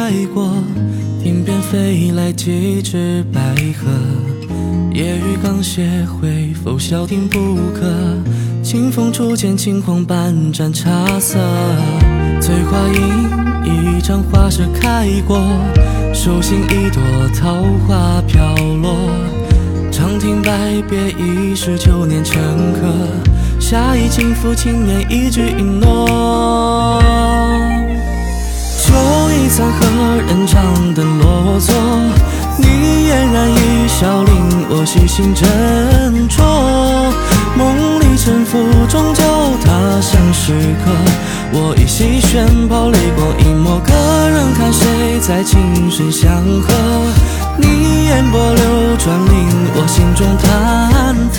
存墨，一笔烟雨带过。天边飞来几只白鹤，夜雨刚歇会否消停不可？清风初见轻狂，半盏茶色。醉花影，一场花事开过，手心一朵桃花飘落。长亭拜别，已是旧年乘客。下一轻抚轻捻，一句允诺。细心斟酌。梦里沉浮，终究他乡时刻。我已洗轩袍，泪光一抹，可人看谁在情深相和？你眼波流转，令我心中忐忑。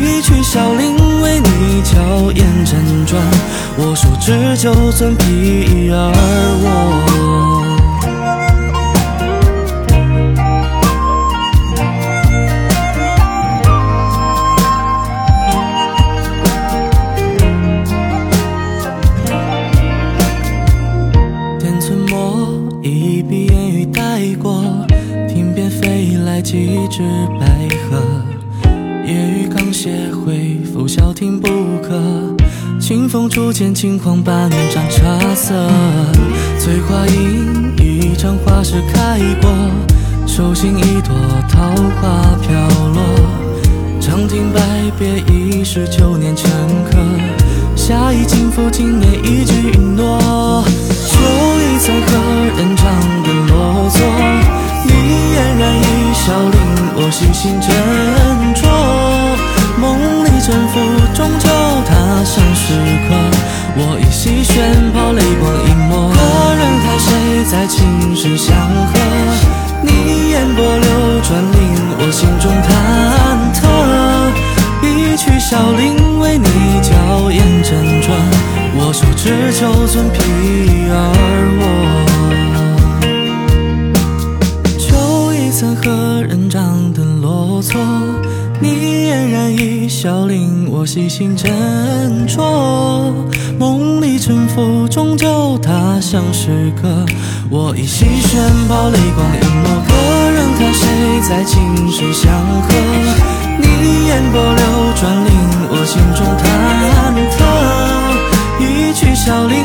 一曲小铃为你娇艳辗转，我手执酒樽，披而卧。一笔烟雨带过，亭边飞来几只白鹤。夜雨刚歇会否消停不可？清风初见轻狂，半盏茶色。醉花影，一场花事开过。手心一朵桃花飘落。长亭拜别，已是九年成客。下一轻抚今年，一句终究他乡时刻。我已洗轩袍，泪光隐没。何人看谁在琴声相和？你眼波流转，令我心中忐忑。一曲小铃为你娇艳辗转，我手执酒樽，披而卧。酒已残，何人掌灯落座？你嫣然一笑，令我细心斟酌。梦里沉浮，终究他乡是刻。我一细弦抛泪光，淹没个人他谁在琴水相和？你眼波流转，令我心中忐忑。一曲小离。